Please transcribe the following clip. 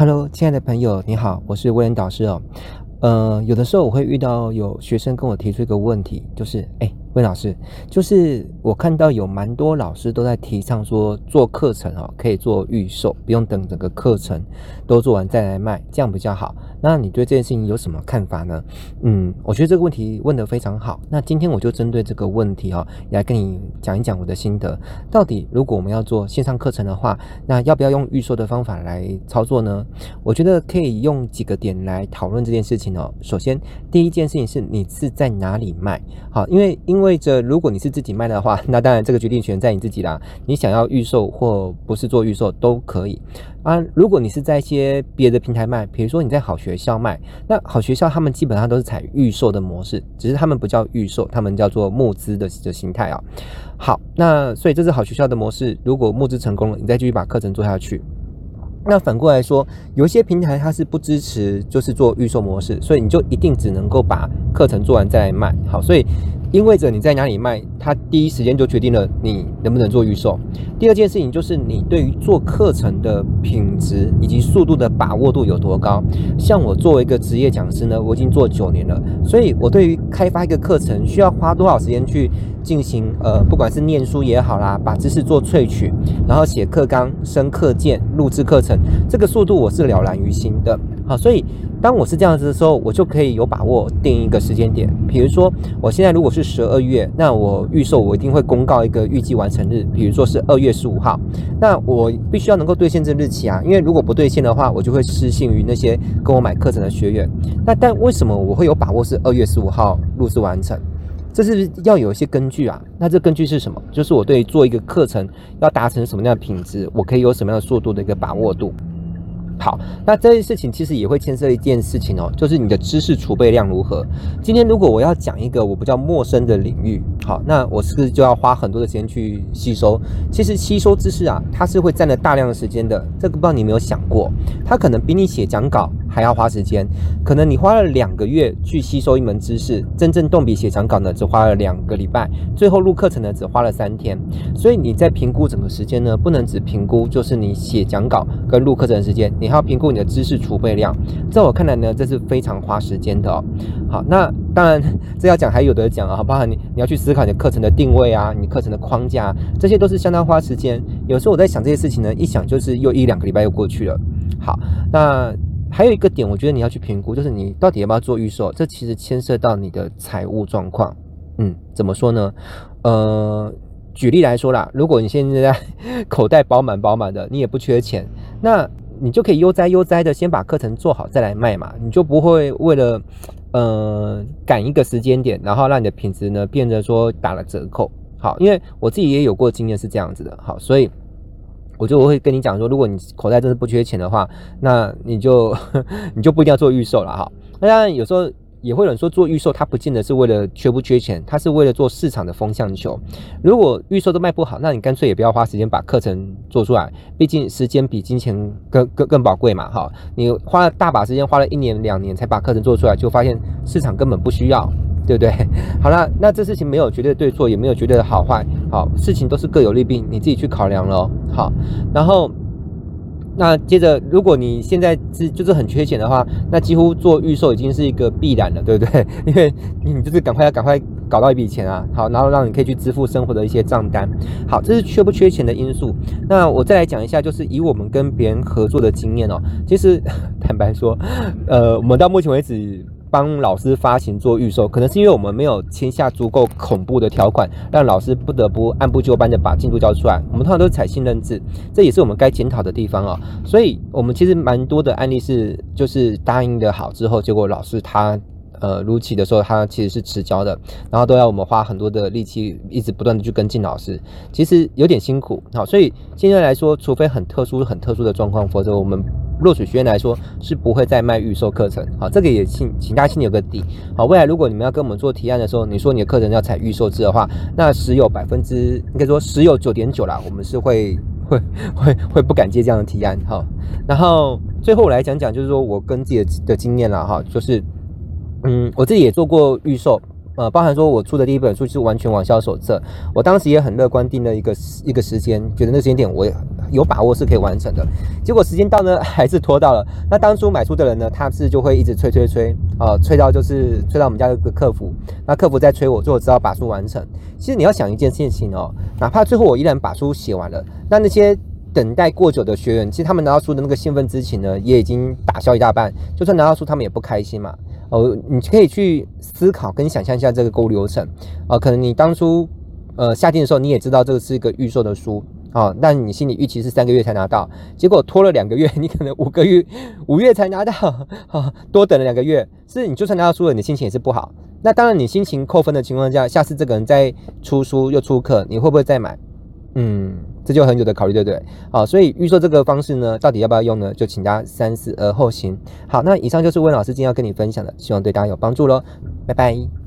Hello，亲爱的朋友，你好，我是威廉导师哦。呃，有的时候我会遇到有学生跟我提出一个问题，就是，哎。温老师，就是我看到有蛮多老师都在提倡说，做课程哦，可以做预售，不用等整个课程都做完再来卖，这样比较好。那你对这件事情有什么看法呢？嗯，我觉得这个问题问得非常好。那今天我就针对这个问题哦，来跟你讲一讲我的心得。到底如果我们要做线上课程的话，那要不要用预售的方法来操作呢？我觉得可以用几个点来讨论这件事情哦。首先，第一件事情是你是在哪里卖？好，因为因意味着，如果你是自己卖的话，那当然这个决定权在你自己啦。你想要预售或不是做预售都可以啊。如果你是在一些别的平台卖，比如说你在好学校卖，那好学校他们基本上都是采预售的模式，只是他们不叫预售，他们叫做募资的的形态啊。好，那所以这是好学校的模式。如果募资成功了，你再继续把课程做下去。那反过来说，有一些平台它是不支持就是做预售模式，所以你就一定只能够把课程做完再卖。好，所以。意味着你在哪里卖，它第一时间就决定了你能不能做预售。第二件事情就是你对于做课程的品质以及速度的把握度有多高。像我作为一个职业讲师呢，我已经做九年了，所以我对于开发一个课程需要花多少时间去进行，呃，不管是念书也好啦，把知识做萃取，然后写课纲、升课件、录制课程，这个速度我是了然于心的。好，所以。当我是这样子的时候，我就可以有把握定一个时间点。比如说，我现在如果是十二月，那我预售我一定会公告一个预计完成日，比如说是二月十五号。那我必须要能够兑现这日期啊，因为如果不兑现的话，我就会失信于那些跟我买课程的学员。那但为什么我会有把握是二月十五号录制完成？这是要有一些根据啊。那这根据是什么？就是我对做一个课程要达成什么样的品质，我可以有什么样的速度的一个把握度。好，那这件事情其实也会牵涉一件事情哦，就是你的知识储备量如何。今天如果我要讲一个我比较陌生的领域，好，那我是不是就要花很多的时间去吸收？其实吸收知识啊，它是会占了大量的时间的。这个不知道你有没有想过，它可能比你写讲稿还要花时间。可能你花了两个月去吸收一门知识，真正动笔写讲稿呢，只花了两个礼拜，最后录课程呢，只花了三天。所以你在评估整个时间呢，不能只评估就是你写讲稿跟录课程的时间，你。还要评估你的知识储备量，在我看来呢，这是非常花时间的。好，那当然这要讲还有得讲啊，包含你你要去思考你的课程的定位啊，你课程的框架，这些都是相当花时间。有时候我在想这些事情呢，一想就是又一两个礼拜又过去了。好，那还有一个点，我觉得你要去评估，就是你到底要不要做预售，这其实牵涉到你的财务状况。嗯，怎么说呢？呃。举例来说啦，如果你现在口袋饱满饱满的，你也不缺钱，那你就可以悠哉悠哉的先把课程做好再来卖嘛，你就不会为了呃赶一个时间点，然后让你的品质呢变得说打了折扣。好，因为我自己也有过经验是这样子的，好，所以我就会跟你讲说，如果你口袋真的不缺钱的话，那你就 你就不一定要做预售了哈。那当然有时候。也会有人说做预售，它不见得是为了缺不缺钱，它是为了做市场的风向球。如果预售都卖不好，那你干脆也不要花时间把课程做出来，毕竟时间比金钱更更更宝贵嘛，哈。你花了大把时间，花了一年两年才把课程做出来，就发现市场根本不需要，对不对？好了，那这事情没有绝对对错，也没有绝对的好坏，好，事情都是各有利弊，你自己去考量咯。好，然后。那接着，如果你现在是就是很缺钱的话，那几乎做预售已经是一个必然了，对不对？因为你就是赶快要赶快搞到一笔钱啊，好，然后让你可以去支付生活的一些账单。好，这是缺不缺钱的因素。那我再来讲一下，就是以我们跟别人合作的经验哦，其实 坦白说，呃，我们到目前为止。帮老师发行做预售，可能是因为我们没有签下足够恐怖的条款，让老师不得不按部就班的把进度交出来。我们通常都是采信任制，这也是我们该检讨的地方啊、哦。所以，我们其实蛮多的案例是，就是答应的好之后，结果老师他。呃，如期的时候，他其实是迟交的，然后都要我们花很多的力气，一直不断的去跟进老师，其实有点辛苦。好，所以现在来说，除非很特殊、很特殊的状况，否则我们落水学院来说是不会再卖预售课程。好，这个也请请大家心里有个底。好，未来如果你们要跟我们做提案的时候，你说你的课程要采预售制的话，那十有百分之应该说十有九点九啦，我们是会会会会不敢接这样的提案。好，然后最后我来讲讲，就是说我跟自己的的经验啦，哈，就是。嗯，我自己也做过预售，呃，包含说我出的第一本书是完全网销手册，我当时也很乐观定了一个一个时间，觉得那时间点我也有把握是可以完成的。结果时间到呢，还是拖到了。那当初买书的人呢，他是就会一直催催催，啊，催到就是催到我们家的客服，那客服在催我，最后只好把书完成。其实你要想一件事情哦，哪怕最后我依然把书写完了，那那些等待过久的学员，其实他们拿到书的那个兴奋之情呢，也已经打消一大半。就算拿到书，他们也不开心嘛。哦，你可以去思考跟想象一下这个购物流程啊。可能你当初呃下定的时候，你也知道这个是一个预售的书啊，但你心里预期是三个月才拿到，结果拖了两个月，你可能五个月五月才拿到，啊，多等了两个月。是你就算拿到书了，你心情也是不好。那当然，你心情扣分的情况下，下次这个人再出书又出课，你会不会再买？嗯，这就很有的考虑，对不对？好，所以预售这个方式呢，到底要不要用呢？就请大家三思而后行。好，那以上就是温老师今天要跟你分享的，希望对大家有帮助喽，拜拜。